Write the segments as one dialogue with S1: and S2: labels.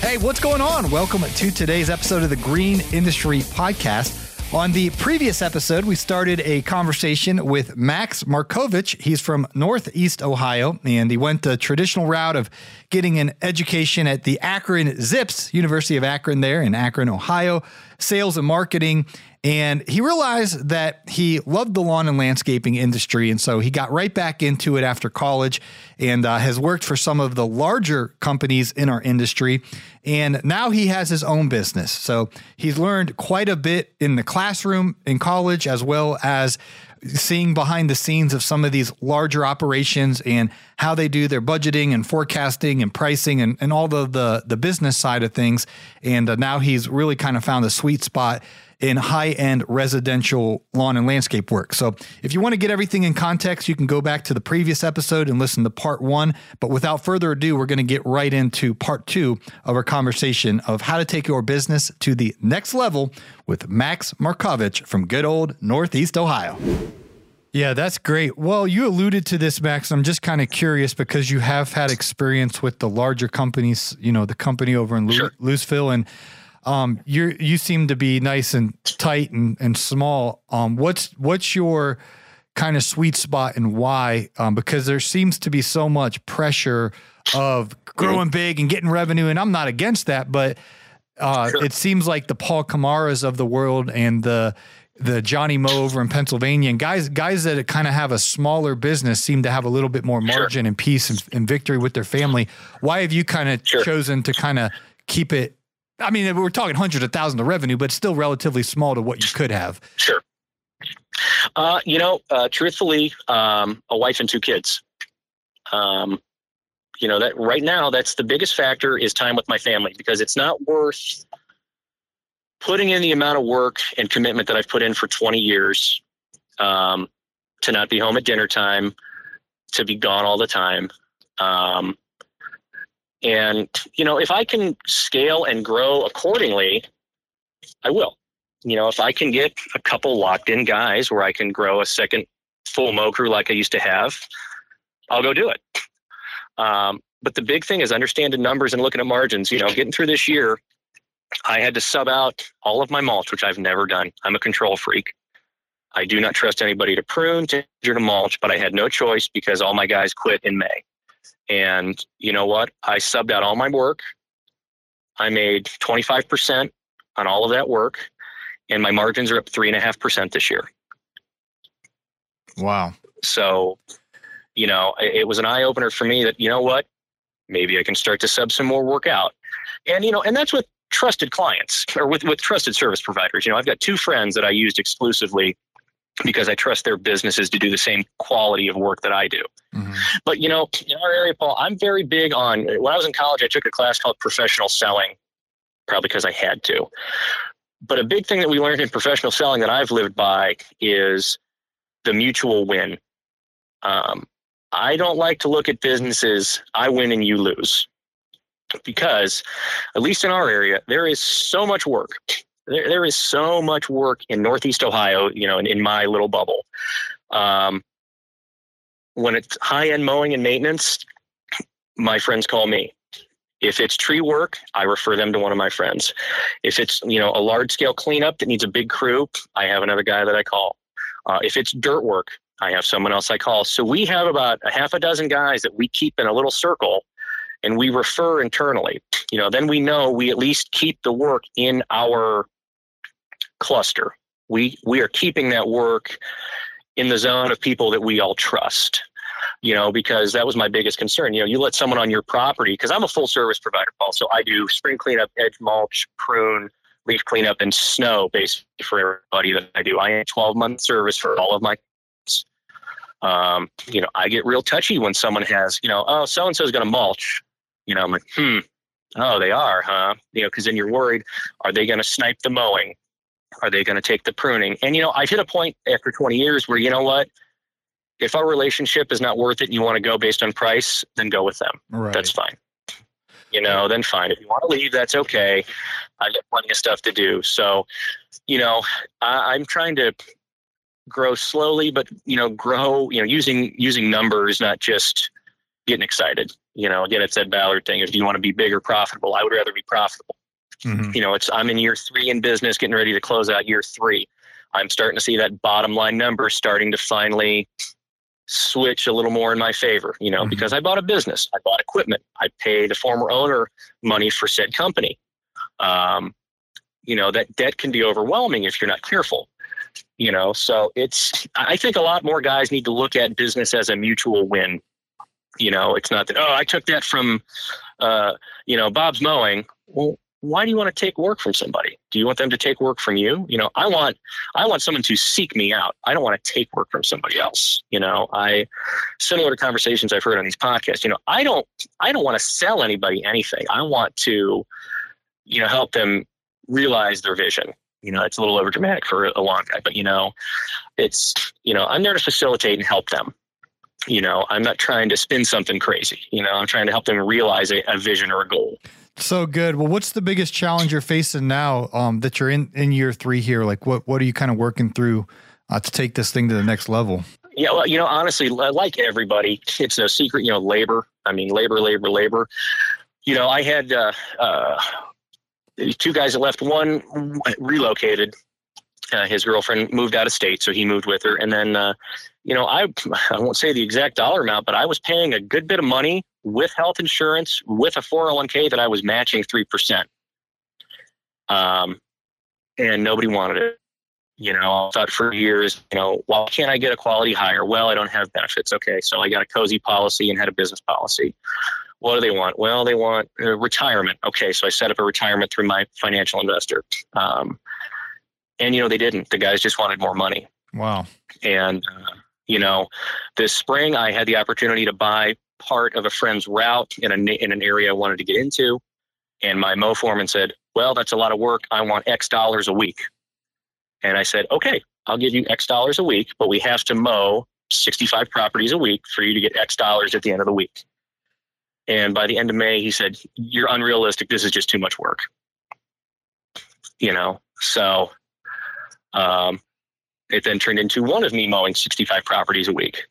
S1: Hey, what's going on? Welcome to today's episode of the Green Industry Podcast. On the previous episode, we started a conversation with Max Markovich. He's from Northeast Ohio, and he went the traditional route of getting an education at the Akron Zips, University of Akron, there in Akron, Ohio, sales and marketing. And he realized that he loved the lawn and landscaping industry. And so he got right back into it after college and uh, has worked for some of the larger companies in our industry. And now he has his own business. So he's learned quite a bit in the classroom in college, as well as seeing behind the scenes of some of these larger operations and how they do their budgeting and forecasting and pricing and, and all the, the, the business side of things. And uh, now he's really kind of found the sweet spot in high end residential lawn and landscape work. So, if you want to get everything in context, you can go back to the previous episode and listen to part one. But without further ado, we're going to get right into part two of our conversation of how to take your business to the next level with Max Markovich from good old Northeast Ohio. Yeah, that's great. Well, you alluded to this, Max. I'm just kind of curious because you have had experience with the larger companies, you know, the company over in sure. Louisville and um, you you seem to be nice and tight and, and small. Um, what's what's your kind of sweet spot and why? Um, because there seems to be so much pressure of growing big and getting revenue, and I'm not against that, but uh, sure. it seems like the Paul Kamaras of the world and the the Johnny Moe over in Pennsylvania and guys guys that kind of have a smaller business seem to have a little bit more margin sure. and peace and, and, victory with their family. Why have you kind of sure. chosen to kind of keep it I mean, we're talking hundreds of thousands of revenue, but still relatively small to what you could have.
S2: Sure. Uh, you know, uh, truthfully, um, a wife and two kids. Um, you know that right now, that's the biggest factor is time with my family because it's not worth putting in the amount of work and commitment that I've put in for 20 years um, to not be home at dinner time, to be gone all the time. Um, and, you know, if I can scale and grow accordingly, I will. You know, if I can get a couple locked in guys where I can grow a second full mow crew like I used to have, I'll go do it. Um, but the big thing is understanding numbers and looking at margins. You know, getting through this year, I had to sub out all of my mulch, which I've never done. I'm a control freak. I do not trust anybody to prune, to, to mulch, but I had no choice because all my guys quit in May. And you know what? I subbed out all my work. I made 25% on all of that work, and my margins are up 3.5% this year.
S1: Wow.
S2: So, you know, it, was an eye opener for me that, you know what? Maybe I can start to sub some more work out. And, you know, and that's with trusted clients or with, with trusted service providers. You know, I've got two friends that I used exclusively because I trust their businesses to do the same quality of work that I do. Mm-hmm. But you know, in our area, Paul, I'm very big on. When I was in college, I took a class called professional selling, probably because I had to. But a big thing that we learned in professional selling that I've lived by is the mutual win. Um, I don't like to look at businesses I win and you lose because, at least in our area, there is so much work there, there is so much work in Northeast Ohio, you know, in, in my little bubble. Um, when it's high end mowing and maintenance, my friends call me. If it's tree work, I refer them to one of my friends. If it's you know a large scale cleanup that needs a big crew, I have another guy that I call. Uh, if it's dirt work, I have someone else I call. So we have about a half a dozen guys that we keep in a little circle and we refer internally. You know, then we know we at least keep the work in our cluster. We we are keeping that work in the zone of people that we all trust. You know, because that was my biggest concern. You know, you let someone on your property because I'm a full service provider, Paul. So I do spring cleanup, edge mulch, prune, leaf cleanup, and snow basically for everybody that I do. I am 12 month service for all of my. Um, you know, I get real touchy when someone has, you know, oh, so and so is going to mulch. You know, I'm like, hmm, oh, they are, huh? You know, because then you're worried, are they going to snipe the mowing? Are they going to take the pruning? And, you know, I've hit a point after 20 years where, you know what? If our relationship is not worth it and you want to go based on price, then go with them.
S1: Right.
S2: That's fine. You know, then fine. If you want to leave, that's okay. I got plenty of stuff to do. So, you know, I, I'm trying to grow slowly, but you know, grow, you know, using using numbers, not just getting excited. You know, again, it's that Ballard thing. If you want to be big or profitable, I would rather be profitable.
S1: Mhm.
S2: You know, it's I'm in year three in business, getting ready to close out year three. I'm starting to see that bottom line number starting to finally switch a little more in my favor, you know,
S1: Mhm.
S2: because I bought a business, I bought equipment, I pay the former owner money for said company. Um, you know, that debt can be overwhelming if you're not careful. You know, so it's I think a lot more guys need to look at business as a mutual win. You know, it's not that, oh, I took that from uh, you know, Bob's mowing. Well, why do you want to take work from somebody? Do you want them to take work from you? You know, I want I want someone to seek me out. I don't want to take work from somebody else. You know, I similar to conversations I've heard on these podcasts, you know, I don't I don't want to sell anybody anything. I want to, you know, help them realize their vision. You know, it's a little over dramatic for a long guy, but you know, it's you know, I'm there to facilitate and help them. You know, I'm not trying to spin something crazy. You know, I'm trying to help them realize a, a vision or a goal.
S1: So good. Well, what's the biggest challenge you're facing now um, that you're in in year three here? Like, what what are you kind of working through uh, to take this thing to the next level?
S2: Yeah, well, you know, honestly, like everybody, it's no secret. You know, labor. I mean, labor, labor, labor. You know, I had uh, uh, two guys that left. One relocated. Uh, his girlfriend moved out of state, so he moved with her. And then, uh, you know, I I won't say the exact dollar amount, but I was paying a good bit of money with health insurance with a 401k that I was matching three percent. Um, and nobody wanted it. You know, I thought for years, you know, why can't I get a quality hire? Well, I don't have benefits. Okay, so I got a cozy policy and had a business policy. What do they want? Well, they want uh, retirement. Okay, so I set up a retirement through my financial investor. Um, and you know, they didn't. The guys just wanted more money.
S1: Wow.
S2: And uh, you know, this spring I had the opportunity to buy part of a friend's route in a in an area I wanted to get into, and my mow foreman said, "Well, that's a lot of work. I want X dollars a week." And I said, "Okay, I'll give you X dollars a week, but we have to mow 65 properties a week for you to get X dollars at the end of the week." And by the end of May, he said, "You're unrealistic. This is just too much work." You know, so um, it then turned into one of me mowing 65 properties a week.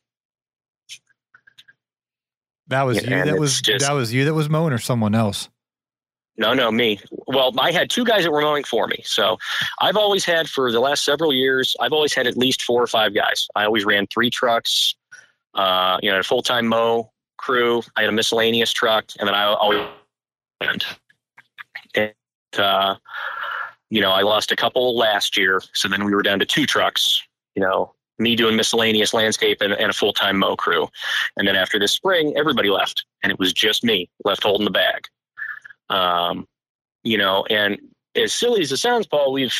S1: That was you. That was
S2: just-
S1: that was you that was mowing, or someone else.
S2: No, no, me. Well, I had two guys that were mowing for me. So I've always had, for the last several years, I've always had at least four or five guys. I always ran three trucks, uh, you know, a full time mow crew. I had a miscellaneous truck, and then I always. And, uh, you know, I lost a couple last year. So then we were down to two trucks, you know, me doing miscellaneous landscape and, and a full time mow crew. And then after this spring, everybody left, and it was just me left holding the bag. Um, you know, and as silly as it sounds, Paul, we've,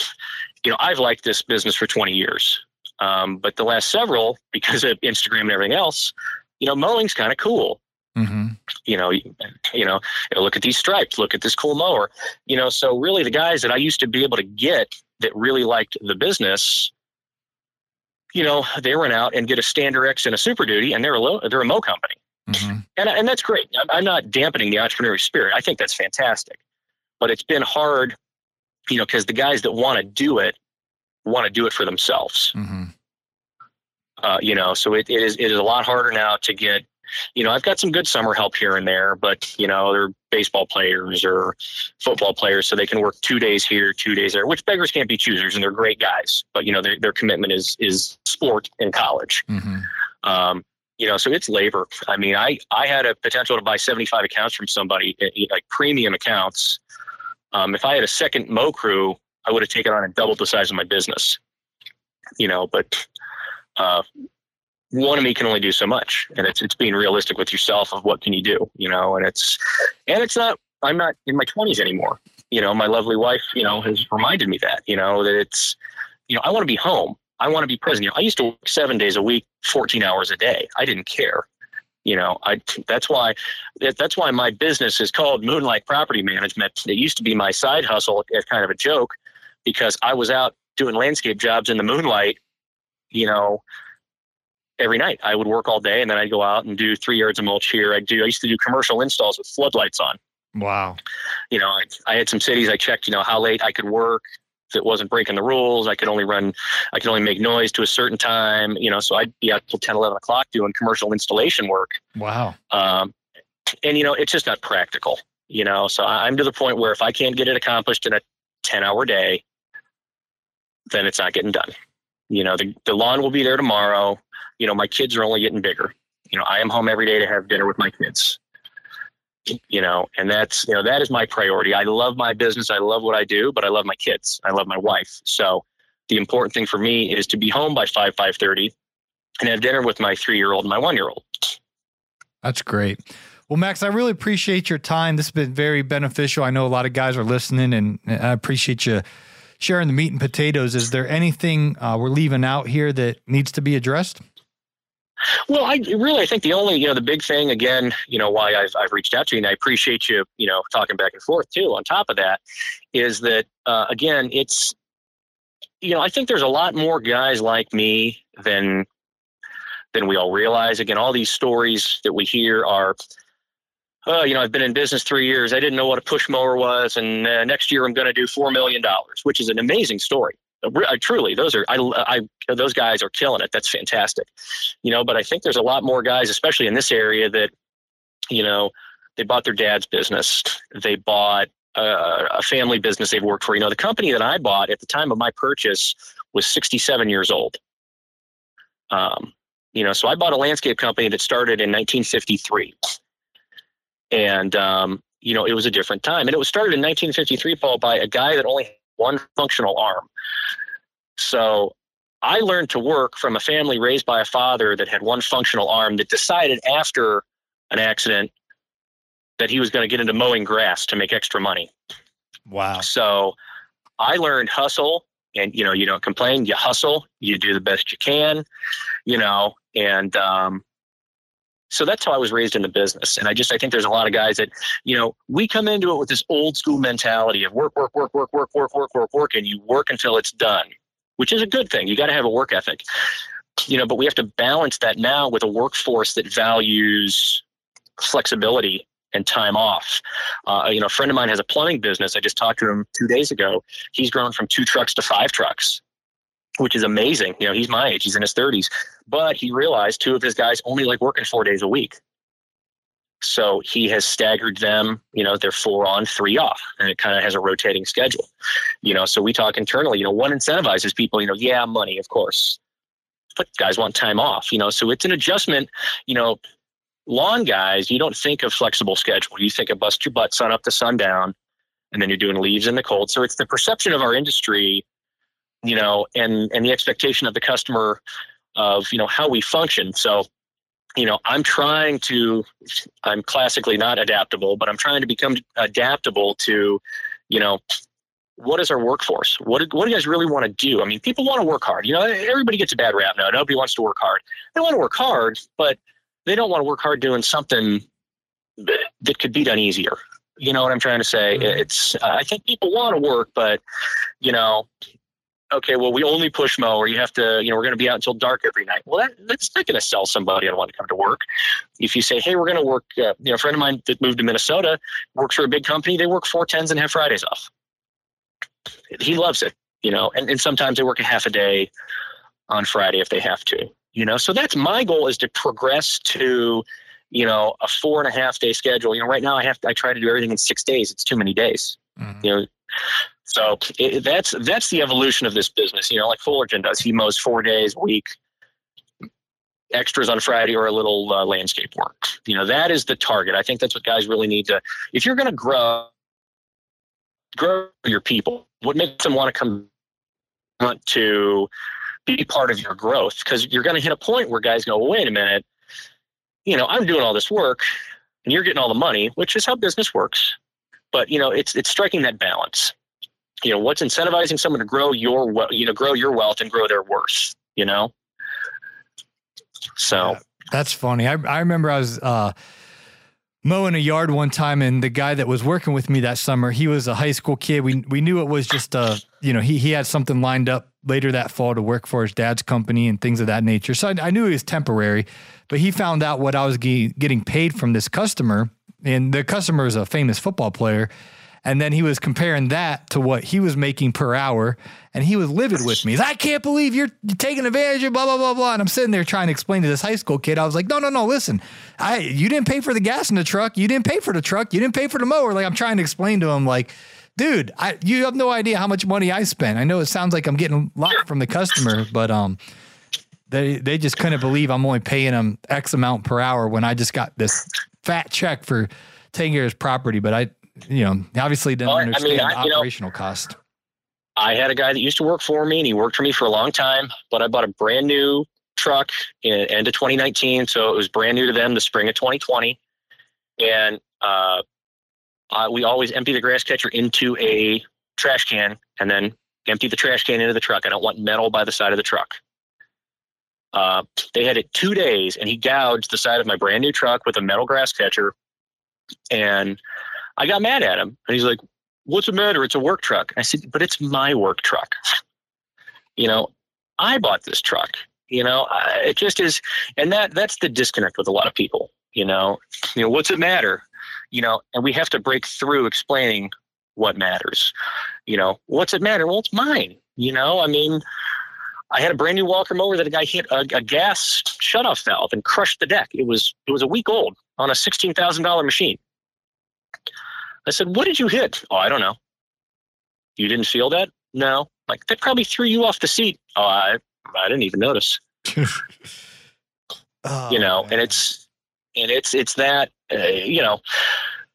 S2: you know, I've liked this business for 20 years. Um, but the last several, because of Instagram and everything else, you know, mowing's kind of cool.
S1: hmm
S2: You know, you, you know, look at these stripes, look at this cool mower. You know, so really the guys that I used to be able to get that really liked the business, you know, they run out and get a Stander X and a Super Duty, and they're a low, they're a Mo company
S1: hmm
S2: and and that's great. I'm, I'm not dampening the entrepreneurial spirit. I think that's fantastic, but it's been hard, you know, because the guys that want to do it want to do it for themselves.
S1: hmm
S2: Uh, you know, so it, it is it is a lot harder now to get. You know, I've got some good summer help here and there, but you know, they're baseball players or football players, so they can work two days here, two days there. Which beggars can't be choosers, and they're great guys. But you know, their their commitment is is sport and college.
S1: hmm
S2: Um, you know, so it's labor. I mean, I I had a potential to buy 75 accounts from somebody, eh, eh, like premium accounts. Um, if I had a second Mo crew, I would have taken on and doubled the size of my business. You know, but uh, one of me can only do so much, and it's it's being realistic with yourself of what can you do. You know, and it's and it's not. I'm not in my 20s anymore. You know, my lovely wife, you know, has reminded me that. You know that it's, you know, I want to be home. I want to be present. You know, I used to work seven days a week, 14 hours a day. I didn't care. You know, I that's why that's why my business is called Moonlight Property Management. It used to be my side hustle as kind of a joke because I was out doing landscape jobs in the moonlight, you know, every night. I would work all day and then I'd go out and do three yards of mulch here. I do I used to do commercial installs with floodlights on.
S1: Wow.
S2: You know, I, I had some cities I checked, you know, how late I could work, if it wasn't breaking the rules. I could only run, I could only make noise to a certain time, you know, so I'd be out till 10, 11 o'clock doing commercial installation work.
S1: Wow.
S2: Um, and, you know, it's just not practical, you know, so I'm to the point where if I can't get it accomplished in a 10 hour day, then it's not getting done. You know, the, the lawn will be there tomorrow. You know, my kids are only getting bigger. You know, I am home every day to have dinner with my kids. You know and that's you know that is my priority. I love my business. I love what i do but i love my kids. I love my wife. So the important thing for me is to be home by 5 5.30 and have dinner with my three year old and my one year old
S1: that's great. Well max i really appreciate your time. This has been very beneficial. I know a lot of guys are listening and i appreciate you sharing the meat and potatoes. Is there anything uh, we're leaving out here that needs to be addressed
S2: well, I really I think the only you know the big thing again you know why I've I've reached out to you and I appreciate you you know talking back and forth too. On top of that, is that uh, again it's you know I think there's a lot more guys like me than than we all realize. Again, all these stories that we hear are. Oh, you know, I've been in business three years. I didn't know what a push mower was, and uh, next year I'm going to do four million dollars, which is an amazing story. I, truly, those are I, I those guys are killing it. That's fantastic, you know. But I think there's a lot more guys, especially in this area, that you know they bought their dad's business, they bought a, a family business they've worked for. You know, the company that I bought at the time of my purchase was 67 years old. Um, you know, so I bought a landscape company that started in 1953, and um, you know, it was a different time, and it was started in 1953, Paul, by a guy that only one functional arm. So I learned to work from a family raised by a father that had one functional arm that decided after an accident that he was going to get into mowing grass to make extra money.
S1: Wow.
S2: So I learned hustle and you know you don't complain you hustle you do the best you can you know and um, so that's how I was raised in the business. And I just I think there's a lot of guys that, you know, we come into it with this old school mentality of work, work, work, work, work, work, work, work, work, and you work until it's done, which is a good thing. You got to have a work ethic. You know, but we have to balance that now with a workforce that values flexibility and time off. Uh, you know, a friend of mine has a plumbing business. I just talked to him two days ago. He's grown from two trucks to five trucks which is amazing. You know, he's my age, he's in his 30s, but he realized two of his guys only like working four days a week. So he has staggered them, you know, they're four on, three off, and it kind of has a rotating schedule. You know, so we talk internally, you know, one incentivizes people, you know, yeah, money, of course. But guys want time off, you know, so it's an adjustment, you know, lawn guys, you don't think of flexible schedule. You think of bust your butt sun up to sundown, and then you're doing leaves in the cold. So it's the perception of our industry you know, and and the expectation of the customer of you know how we function. So, you know, I'm trying to, I'm classically not adaptable, but I'm trying to become adaptable to, you know, what is our workforce? What what do you guys really want to do? I mean, people want to work hard. You know, everybody gets a bad rap now. Nobody wants to work hard. They want to work hard, but they don't want to work hard doing something that could be done easier. You know what I'm trying to say? Mm-hmm. It's I think people want to work, but you know, okay, well, we only push mow, or you have to, you know, we're going to be out until dark every night. Well, that, that's not going to sell somebody on want to come to work. If you say, hey, we're going to work, uh, you know, a friend of mine that moved to Minnesota works for a big company. They work four tens and have Fridays off. He loves it, you know, and, and sometimes they work a half a day on Friday if they have to, you know. So that's my goal is to progress to, you know, a four and a half day schedule. You know, right now I have to, I try to do everything in six days. It's too many days. Mm-hmm. You know, so it, that's that's the evolution of this business. You know, like Fullerton does. He mows four days a week, extras on Friday, or a little uh, landscape work. You know, that is the target. I think that's what guys really need to. If you're going to grow, grow your people. What makes them want to come want to be part of your growth? Because you're going to hit a point where guys go, well, "Wait a minute, you know, I'm doing all this work, and you're getting all the money," which is how business works. But you know, it's it's striking that balance you know, what's incentivizing someone to grow your, you know, grow your wealth and grow their worth, you know? So.
S1: Yeah, that's funny. I, I remember I was, uh, mowing a yard one time and the guy that was working with me that summer he was a high school kid. We we knew it was just a you know he he had something lined up later that fall to work for his dad's company and things of that nature. So i, I knew he was temporary but he found out what i was ge- getting paid from this customer. And the customer is a famous football player and then he was comparing that to what he was making per hour. And he was livid with me. I can't believe you're taking advantage of blah, blah, blah, blah. And I'm sitting there trying to explain to this high school kid. I was like, no, no, no, listen, I, you didn't pay for the gas in the truck. You didn't pay for the truck. You didn't pay for the mower. Like I'm trying to explain to him, like, dude, I, you have no idea how much money I spent. I know it sounds like I'm getting a lot from the customer, but, um, they, they just couldn't believe I'm only paying them X amount per hour when I just got this fat check for taking care of his property. But I, you know, obviously didn't well, understand I mean, I, operational know, cost.
S2: I had a guy that used to work for me and he worked for me for a long time, but I bought a brand new truck in end of 2019. So it was brand new to them the spring of 2020. And uh, we always empty the grass catcher into a trash can and then empty the trash can into the truck. I don't want metal by the side of the truck. Uh, they had it two days and he gouged the side of my brand new truck with a metal grass catcher. And I got mad at him. And he's like, What's the matter? It's a work truck. I said, But it's my work truck. You know, I bought this truck. You know, it just is. And that that's the disconnect with a lot of people. You know, you know, what's it matter? You know, and we have to break through explaining what matters. You know, what's it matter? Well, it's mine. You know, I mean, I had a brand new Walker mower that a guy hit a, a gas shutoff valve and crushed the deck. It was it was a week old on a sixteen thousand dollar machine. I said, What did you hit? Oh, I don't know. You didn't feel that? No. Like, that probably threw you off the seat. Oh, I, I didn't even notice. oh, you know, man. and it's, and it's, it's that, uh, you know,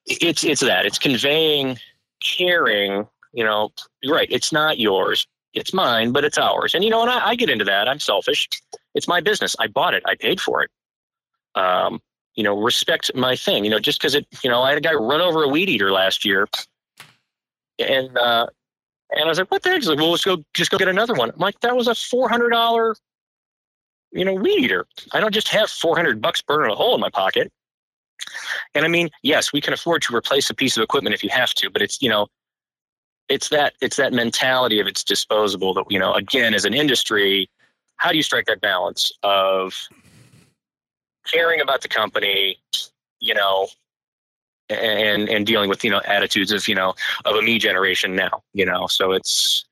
S2: it's, it's that. It's conveying caring, you know, right. It's not yours. It's mine, but it's ours. And, you know, and I, I get into that. I'm selfish. It's my business. I bought it. I paid for it. Um, you know, respect my thing. You know, just because it, you know, I had a guy run over a weed eater last year, and uh, and I was like, "What the heck?" He's like, "Well, let's go, just go get another one." I'm like, "That was a four hundred dollar, you know, weed eater. I don't just have four hundred bucks burning a hole in my pocket." And I mean, yes, we can afford to replace a piece of equipment if you have to, but it's you know, it's that it's that mentality of it's disposable that you know, again, as an industry, how do you strike that balance of caring about the company, you know, and and dealing with you know attitudes of you know of a me generation now, you know. So it's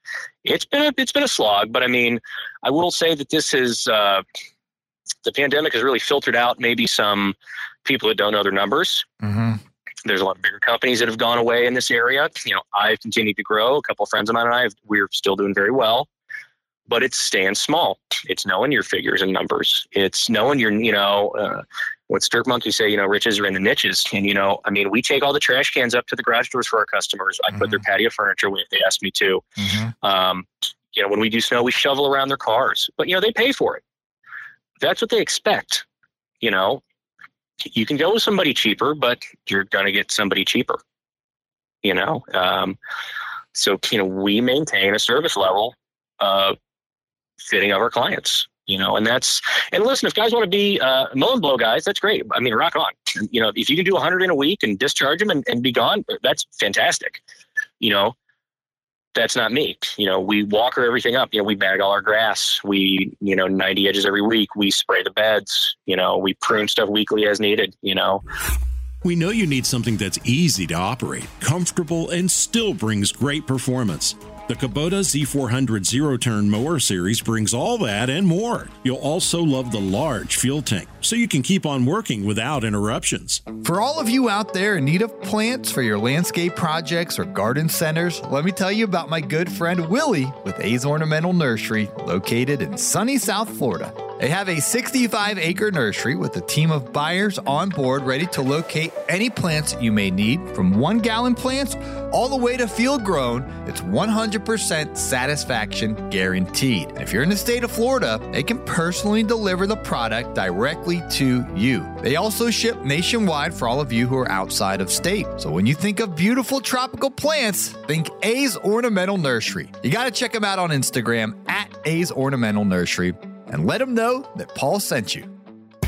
S2: it's been a, it's been a slog, but I mean, I will say that this is uh, the pandemic has really filtered out maybe some people that don't know their numbers. Mm-hmm. There's a lot of bigger companies that have gone away in this area. You know, I've continued to grow. A couple of friends of mine and I, we're still doing very well but it's staying small. It's knowing your figures and numbers. It's knowing your, you know, uh, what Dirt Monkey say, you know, riches are in the niches. And, you know, I mean, we take all the trash cans up to the garage doors for our customers. I mm-hmm. put their mm-hmm. patio furniture away if they ask me to. Mm-hmm. Um, you know, when we do snow, we shovel around their cars, but, you know, they pay for it. That's what they expect. You know, you can go with somebody cheaper, but you're going to get somebody cheaper. You know, um, so, you know, we maintain a service level uh, fitting of our clients you know and that's and listen if guys want to be uh mow and blow guys that's great. I mean rock on. You know if you can do 100 in a week and discharge them and, and be gone that's fantastic. You know that's not me. You know we walker everything up. You know we bag all our grass. We you know 90 edges every week. We spray the beds. You know we prune stuff weekly as needed you know.
S3: We know you need something that's easy to operate comfortable and still brings great performance the Kubota Z400 Zero Turn Mower Series brings all that and more. You'll also love the large fuel tank, so you can keep on working without interruptions.
S1: For all of you out there in need of plants for your landscape projects or garden centers, let me tell you about my good friend Willie with A's Ornamental Nursery, located in sunny South Florida. They have a 65 acre nursery with a team of buyers on board ready to locate any plants you may need, from one gallon plants all the way to field grown. It's 100 100% satisfaction guaranteed. If you're in the state of Florida, they can personally deliver the product directly to you. They also ship nationwide for all of you who are outside of state. So when you think of beautiful tropical plants, think A's Ornamental Nursery. You got to check them out on Instagram at A's Ornamental Nursery and let them know that Paul sent you.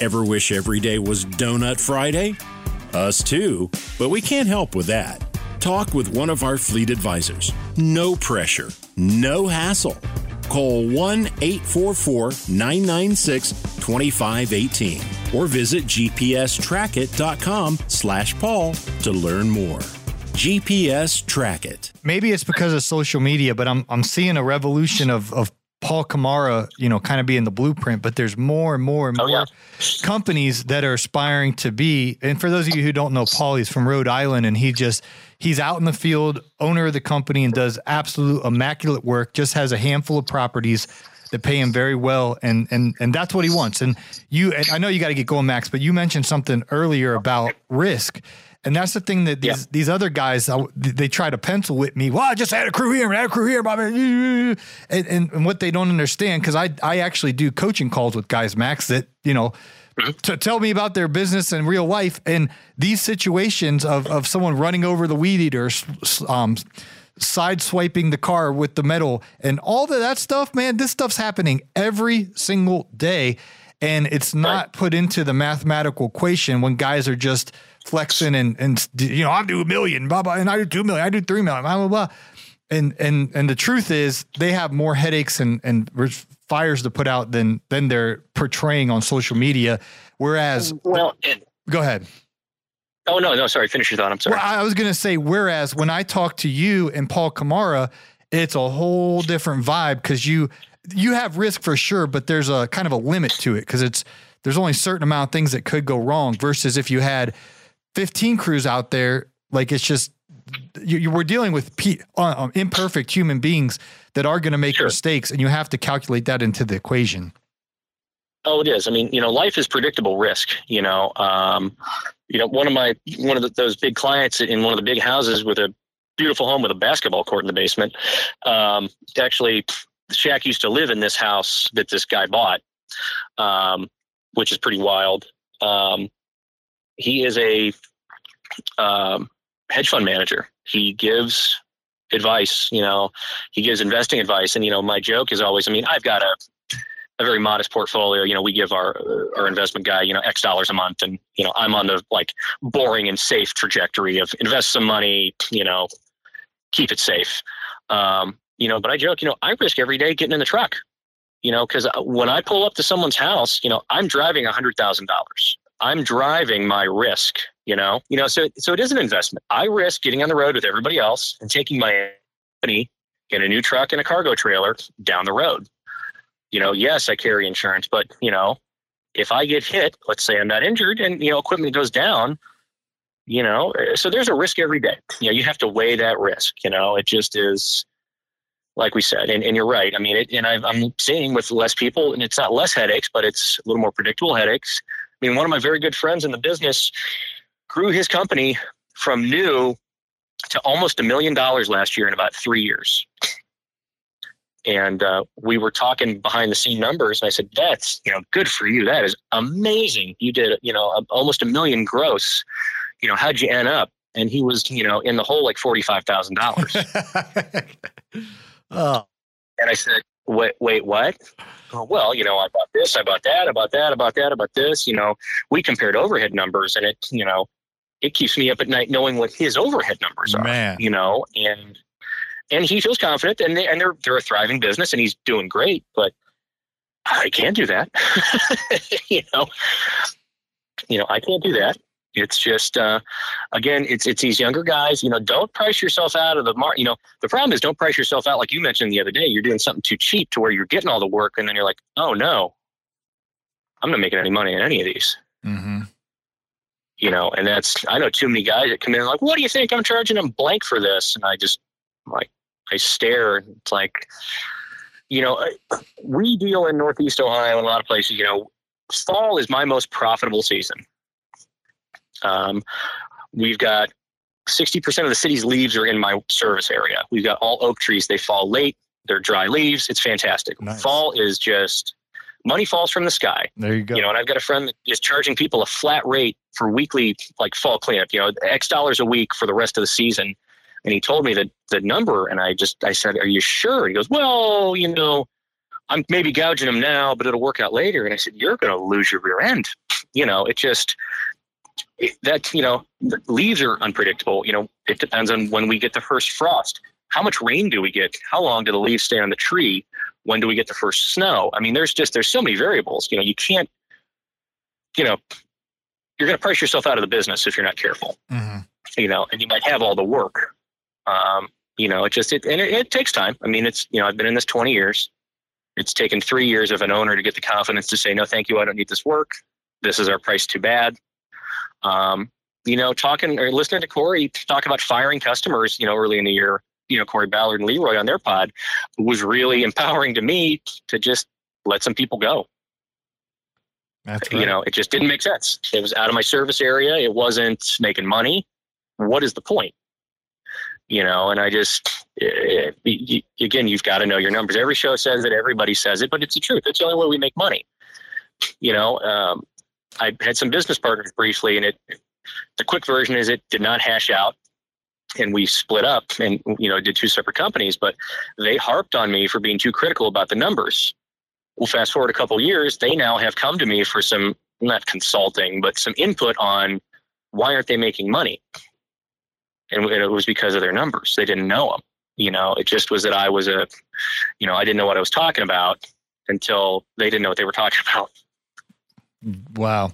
S3: Ever wish every day was Donut Friday? Us too, but we can't help with that. Talk with one of our fleet advisors. No pressure, no hassle. Call 1 844 996 2518 or visit gpstrackit.com slash Paul to learn more. GPS Track It.
S1: Maybe it's because of social media, but I'm I'm seeing a revolution of of Paul Kamara, you know, kind of being the blueprint, but there's more and more and more oh, yeah. companies that are aspiring to be. And for those of you who don't know Paul, he's from Rhode Island and he just he's out in the field, owner of the company and does absolute immaculate work, just has a handful of properties that pay him very well and and and that's what he wants. And you and I know you got to get going Max, but you mentioned something earlier about risk. And that's the thing that these, yeah. these other guys, they try to pencil with me. Well, I just had a crew here and had a crew here. And, and, and what they don't understand, because I, I actually do coaching calls with guys, Max, that, you know, mm-hmm. to tell me about their business and real life. And these situations of, of someone running over the weed eater, um, side swiping the car with the metal and all of that stuff, man, this stuff's happening every single day. And it's not right. put into the mathematical equation when guys are just – flexing and and you know I do a million, blah blah, and I do two million, I do three million, blah blah blah. And and and the truth is, they have more headaches and and fires to put out than than they're portraying on social media. Whereas, mm,
S2: well,
S1: go ahead.
S2: Oh no, no, sorry. Finish your thought. I'm sorry.
S1: Well, I was going to say, whereas when I talk to you and Paul Kamara, it's a whole different vibe because you you have risk for sure, but there's a kind of a limit to it because it's there's only a certain amount of things that could go wrong. Versus if you had 15 crews out there, like it's just you, you we're dealing with pe- uh, um, imperfect human beings that are going to make sure. mistakes, and you have to calculate that into the equation.
S2: Oh, it is. I mean, you know, life is predictable risk. You know, um, you know, one of my one of the, those big clients in one of the big houses with a beautiful home with a basketball court in the basement. Um, actually, Shaq used to live in this house that this guy bought, um, which is pretty wild. Um, he is a um, hedge fund manager. He gives advice, you know, he gives investing advice. And, you know, my joke is always, I mean, I've got a, a very modest portfolio. You know, we give our, our investment guy, you know, X dollars a month. And, you know, I'm on the like boring and safe trajectory of invest some money, you know, keep it safe. Um, you know, but I joke, you know, I risk every day getting in the truck, you know, because when I pull up to someone's house, you know, I'm driving a hundred thousand dollars. I'm driving my risk, you know, you know, so, so it is an investment. I risk getting on the road with everybody else and taking my company in a new truck and a cargo trailer down the road. You know, yes, I carry insurance, but you know, if I get hit, let's say I'm not injured and, you know, equipment goes down, you know, so there's a risk every day. You know, you have to weigh that risk, you know, it just is, like we said, and, and you're right. I mean, it, and i am seeing with less people, and it's not less headaches, but it's a little more predictable headaches. I mean, one of my very good friends in the business grew his company from new to almost a million dollars last year in about three years. And uh, we were talking behind the scene numbers, and I said, "That's you know good for you. That is amazing. You did you know almost a million gross. You know how'd you end up?" And he was you know in the hole like forty five thousand dollars. oh. And I said, "Wait, wait, what?" oh, well, you know, I bought this, I bought that, I bought that, I bought that, I bought this. You know, we compared overhead numbers, and it, you know, it keeps me up at night knowing what his overhead numbers are. Man. You know, and and he feels confident, and they, and they're they're a thriving business, and he's doing great. But I can't do that. you know, you know, I can't do that. It's just, uh, again, it's it's these younger guys. You know, don't price yourself out of the market. You know, the problem is don't price yourself out like you mentioned the other day. You're doing something too cheap to where you're getting all the work, and then you're like, oh no, I'm not making any money in any of these.
S1: Mm-hmm.
S2: You know, and that's I know too many guys that come in like, what do you think I'm charging them blank for this? And I just like I stare. It's like, you know, we deal in Northeast Ohio and a lot of places. You know, fall is my most profitable season. Um, we've got 60% of the city's leaves are in my service area. We've got all oak trees. They fall late. They're dry leaves. It's fantastic.
S1: Nice.
S2: Fall is just money falls from the sky.
S1: There you go.
S2: You know, and I've got a friend that is charging people a flat rate for weekly like fall cleanup, you know, X dollars a week for the rest of the season. And he told me that the number and I just I said, Are you sure? He goes, Well, you know, I'm maybe gouging them now, but it'll work out later. And I said, You're gonna lose your rear end. You know, it just it, that you know the leaves are unpredictable. You know it depends on when we get the first frost. How much rain do we get? How long do the leaves stay on the tree? When do we get the first snow? I mean there's just there's so many variables. You know you can't you know you're going to price yourself out of the business if you're not careful.
S1: Mm-hmm.
S2: you know and you might have all the work. Um, you know it just it and it, it takes time. I mean it's you know i've been in this 20 years. It's taken three years of an owner to get the confidence to say no thank you. I don't need this work. This is our price too bad um, you know, talking or listening to Corey talk about firing customers, you know, early in the year, you know, Corey Ballard and Leroy on their pod was really empowering to me to just let some people go.
S1: That's right.
S2: You know, it just didn't make sense. It was out of my service area. It wasn't making money. What is the point? You know, and I just, it, it, again, you've got to know your numbers. Every show says it, everybody says it, but it's the truth. It's the only way we make money. You know, um, I had some business partners briefly, and it the quick version is it did not hash out, and we split up and you know did two separate companies. But they harped on me for being too critical about the numbers. Well, fast forward a couple years, they now have come to me for some not consulting, but some input on why aren't they making money, and it was because of their numbers. They didn't know them. You know, it just was that I was a, you know, I didn't know what I was talking about until they didn't know what they were talking about.
S1: Wow.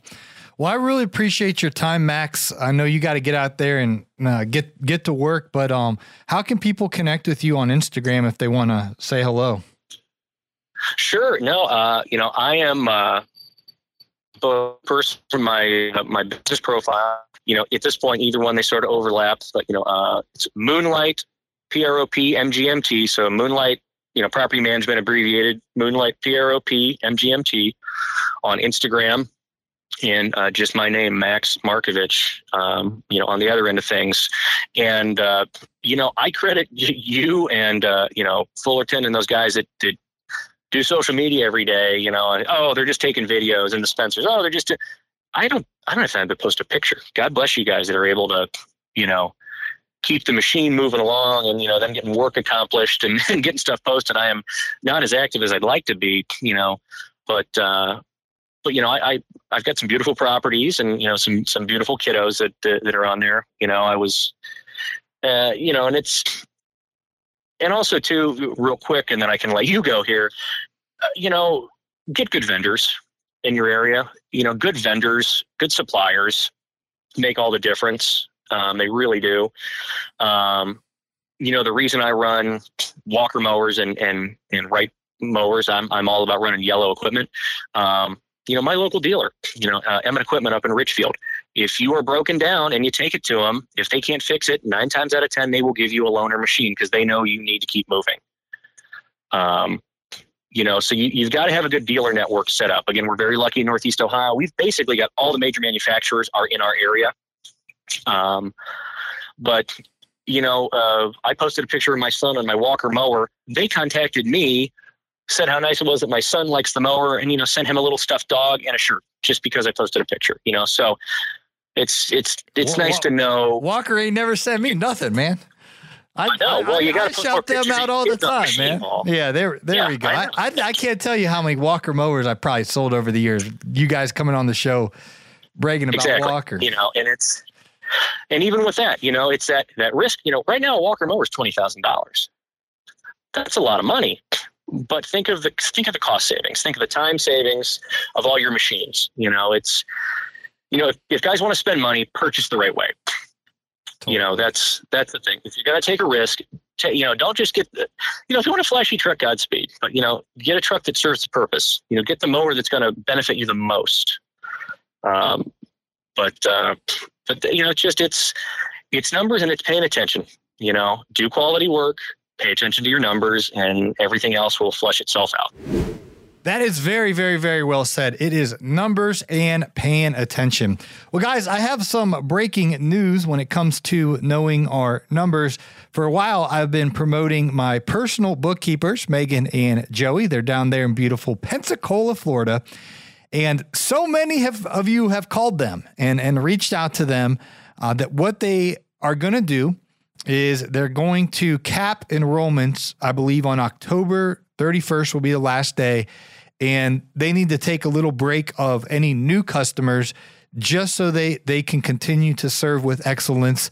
S1: Well, I really appreciate your time, Max. I know you got to get out there and uh, get get to work, but um, how can people connect with you on Instagram if they want to say hello?
S2: Sure. No, uh, you know, I am uh, the person from my uh, my business profile. You know, at this point, either one they sort of overlap, but you know, uh, it's Moonlight P R O P M G M T. So Moonlight, you know, property management abbreviated Moonlight P R O P M G M T on Instagram and uh, just my name, Max Markovich, um, you know, on the other end of things. And, uh, you know, I credit you and, uh, you know, Fullerton and those guys that, do social media every day, you know, and, oh, they're just taking videos and the Spencers. Oh, they're just, I don't, I don't have to post a picture. God bless you guys that are able to, you know, keep the machine moving along and, you know, then getting work accomplished and, and getting stuff posted. I am not as active as I'd like to be, you know, but, uh, you know, I, I I've got some beautiful properties and you know some some beautiful kiddos that that, that are on there. You know, I was, uh, you know, and it's and also too real quick, and then I can let you go here. Uh, you know, get good vendors in your area. You know, good vendors, good suppliers make all the difference. Um, they really do. Um, you know, the reason I run Walker mowers and and and Wright mowers, I'm I'm all about running yellow equipment. Um, you know, my local dealer, you know, uh, Emmett Equipment up in Richfield. If you are broken down and you take it to them, if they can't fix it, nine times out of 10, they will give you a loaner machine because they know you need to keep moving. Um, you know, so you, you've got to have a good dealer network set up. Again, we're very lucky in Northeast Ohio. We've basically got all the major manufacturers are in our area. Um, but you know, uh, I posted a picture of my son on my Walker mower. They contacted me said how nice it was that my son likes the mower and you know sent him a little stuffed dog and a shirt just because I posted a picture you know so it's it's it's well, nice to know
S1: Walker ain't never sent me nothing man
S2: I, I know. Well, you got to
S1: shout them out all the time, man.
S2: Ball.
S1: Yeah, there, there yeah, we go. I, I, I, can't tell you how many Walker mowers I probably sold over the years. You guys coming on the show, bragging about
S2: exactly.
S1: Walker.
S2: You know, and it's, and even with that, you know, it's that that risk. You know, right now a Walker mower is twenty thousand dollars. That's a lot of money but think of the think of the cost savings think of the time savings of all your machines you know it's you know, if, if guys want to spend money, purchase the right way. Totally. You know, that's that's the thing. If you're going to take a risk, t- you know, don't just get the, you know, if you want a flashy truck, Godspeed. But you know, get a truck that serves the purpose. You know, get the mower that's going to benefit you the most. Um, but uh, but you know, it's just it's it's numbers and it's paying attention. You know, do quality work, pay attention to your numbers, and everything else will flush itself out.
S1: That is very, very, very well said. It is numbers and paying attention. Well, guys, I have some breaking news when it comes to knowing our numbers. For a while, I've been promoting my personal bookkeepers, Megan and Joey. They're down there in beautiful Pensacola, Florida. And so many have, of you have called them and, and reached out to them uh, that what they are going to do is they're going to cap enrollments, I believe, on October 31st will be the last day and they need to take a little break of any new customers just so they they can continue to serve with excellence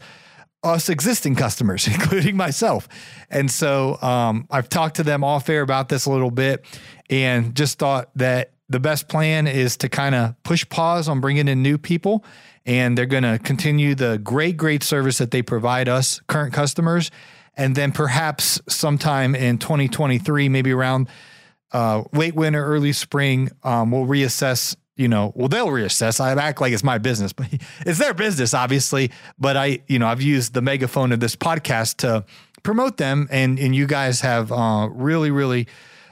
S1: us existing customers, including myself. And so um, I've talked to them off air about this a little bit and just thought that the best plan is to kind of push pause on bringing in new people. And they're going to continue the great, great service that they provide us, current customers. And then perhaps sometime in 2023, maybe around uh, late winter, early spring, um, we'll reassess. You know, well, they'll reassess. I act like it's my business, but it's their business, obviously. But I, you know, I've used the megaphone of this podcast to promote them, and and you guys have uh, really, really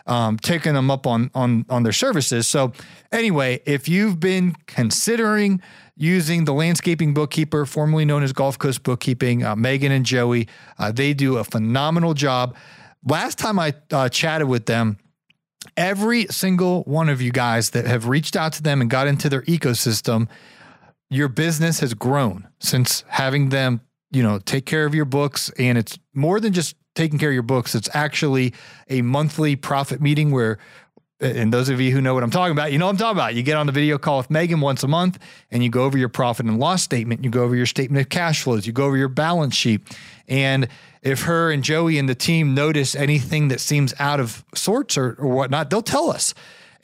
S1: um, taken them up on on on their services. So anyway, if you've been considering using the landscaping bookkeeper, formerly known as Gulf Coast Bookkeeping, uh, Megan and Joey, uh, they do a phenomenal job. Last time I uh, chatted with them every single one of you guys that have reached out to them and got into their ecosystem, your business has grown since having them, you know, take care of your books. And it's more than just taking care of your books, it's actually a monthly profit meeting where and those of you who know what I'm talking about, you know what I'm talking about. You get on the video call with Megan once a month and you go over your profit and loss statement, you go over your statement of cash flows, you go over your balance sheet. And if her and Joey and the team notice anything that seems out of sorts or, or whatnot, they'll tell us.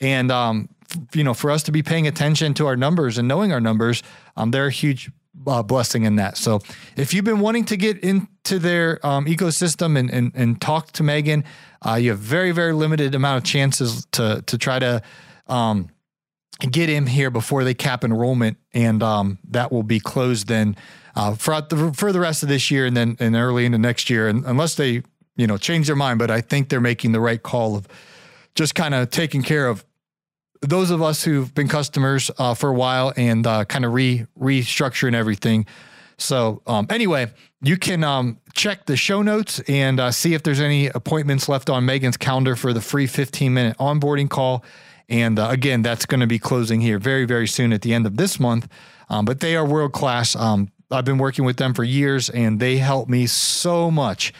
S1: And, um, you know, for us to be paying attention to our numbers and knowing our numbers, um, they're a huge uh, blessing in that. So if you've been wanting to get into their um, ecosystem and, and, and talk to Megan, uh, you have very, very limited amount of chances to, to try to, um, get in here before they cap enrollment. And, um, that will be closed then uh, for the, for the rest of this year and then and early into next year, and unless they you know change their mind. But I think they're making the right call of just kind of taking care of those of us who've been customers uh, for a while and uh, kind of re restructuring everything. So um, anyway, you can um, check the show notes and uh, see if there's any appointments left on Megan's calendar for the free 15 minute onboarding call. And uh, again, that's going to be closing here very, very soon at the end of this month. Um, but they are world class. Um, I've been working with them for years and they help me so much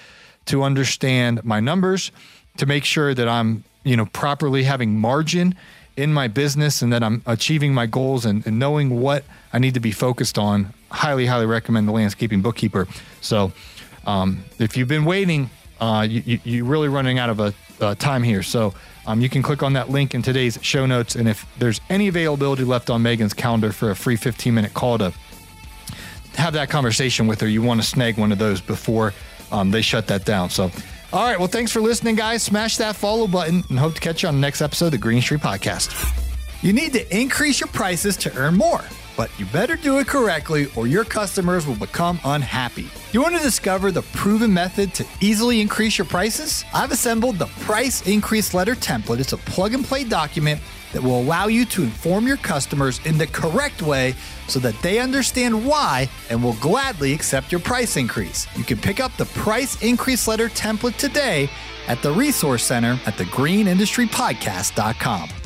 S1: to understand my numbers, to make sure that I'm, you know, properly having margin in my business and that I'm achieving my goals and, and knowing what I need to be focused on. Highly, highly recommend the landscaping bookkeeper. So, um, if you've been waiting, uh, you, you, are really running out of a, time here. So, um, you can click on that link in today's show notes. And if there's any availability left on Megan's calendar for a free 15 minute call to have that conversation with her, you want to snag one of those before um, they shut that down. So, all right. Well, thanks for listening, guys. Smash that follow button and hope to catch you on the next episode of the Green Industry Podcast. You need to increase your prices to earn more, but you better do it correctly or your customers will become unhappy. You want to discover the proven method to easily increase your prices? I've assembled the Price Increase Letter template. It's a plug and play document that will allow you to inform your customers in the correct way so that they understand why and will gladly accept your price increase. You can pick up the price increase letter template today at the Resource Center at thegreenindustrypodcast.com.